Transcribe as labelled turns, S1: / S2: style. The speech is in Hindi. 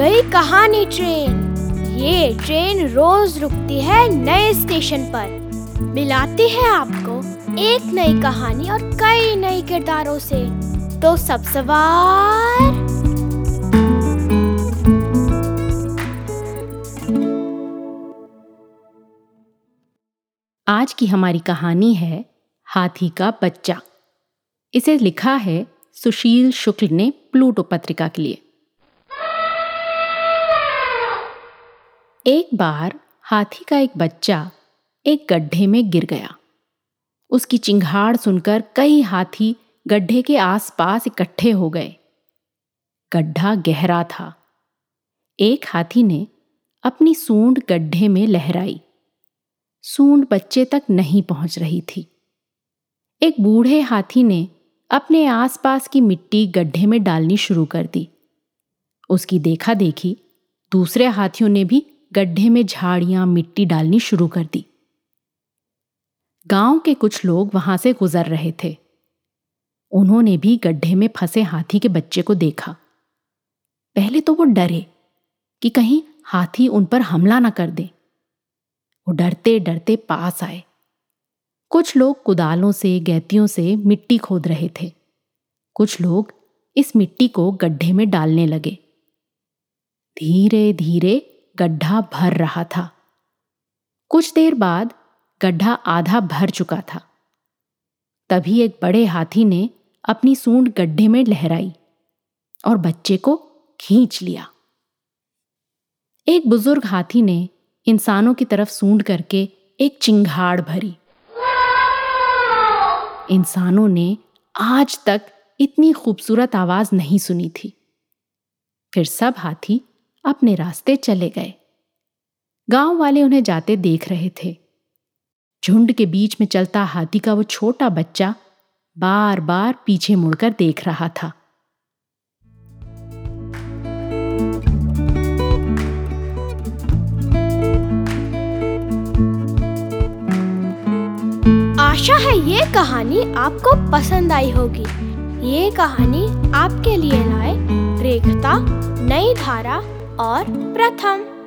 S1: कहानी ट्रेन। ये ट्रेन रोज रुकती है नए स्टेशन पर। मिलाती है आपको एक नई कहानी और कई नए किरदारों से। तो सब सवार।
S2: आज की हमारी कहानी है हाथी का बच्चा। इसे लिखा है सुशील शुक्ल ने प्लूटो पत्रिका के लिए। एक बार हाथी का एक बच्चा एक गड्ढे में गिर गया। उसकी चिंगाड़ सुनकर कई हाथी गड्ढे के आसपास इकट्ठे हो गए। गड्ढा गहरा था। एक हाथी ने अपनी सूंड गड्ढे में लहराई। सूंड बच्चे तक नहीं पहुँच रही थी। एक बूढ़े हाथी ने अपने आसपास की मिट्टी गड्ढे में डालनी शुरू कर दी। उसकी देखा देखी दूसरे हाथियों ने भी गड्ढे में झाड़ियाँ, मिट्टी डालनी शुरू कर दी। गाँव के कुछ लोग वहाँ से गुजर रहे थे। उन्होंने भी गड्ढे में फंसे हाथी के बच्चे को देखा। पहले तो वो डरे कि कहीं हाथी उन पर हमला ना कर दे। वो डरते डरते पास आए। कुछ लोग कुदालों से, गैतियों से मिट्टी खोद रहे थे। कुछ लोग इस मिट्टी को गड्ढे में डालने लगे। धीरे धीरे गड्ढा भर रहा था। कुछ देर बाद गड्ढा आधा भर चुका था। तभी एक बड़े हाथी ने अपनी सूंड गड्ढे में लहराई और बच्चे को खींच लिया। एक बुज़ुर्ग हाथी ने इंसानों की तरफ़ सूंड करके एक चिंगाड़ भरी। इंसानों ने आज तक इतनी खूबसूरत आवाज़ नहीं सुनी थी। फिर सब हाथी अपने रास्ते चले गए। गाँव वाले उन्हें जाते देख रहे थे। झुंड के बीच में चलता हाथी का वो छोटा बच्चा बार बार पीछे मुड़कर देख रहा था।
S1: आशा है ये कहानी आपको पसंद आई होगी। ये कहानी आपके लिए लाए रेखता, नई धारा और प्रथम।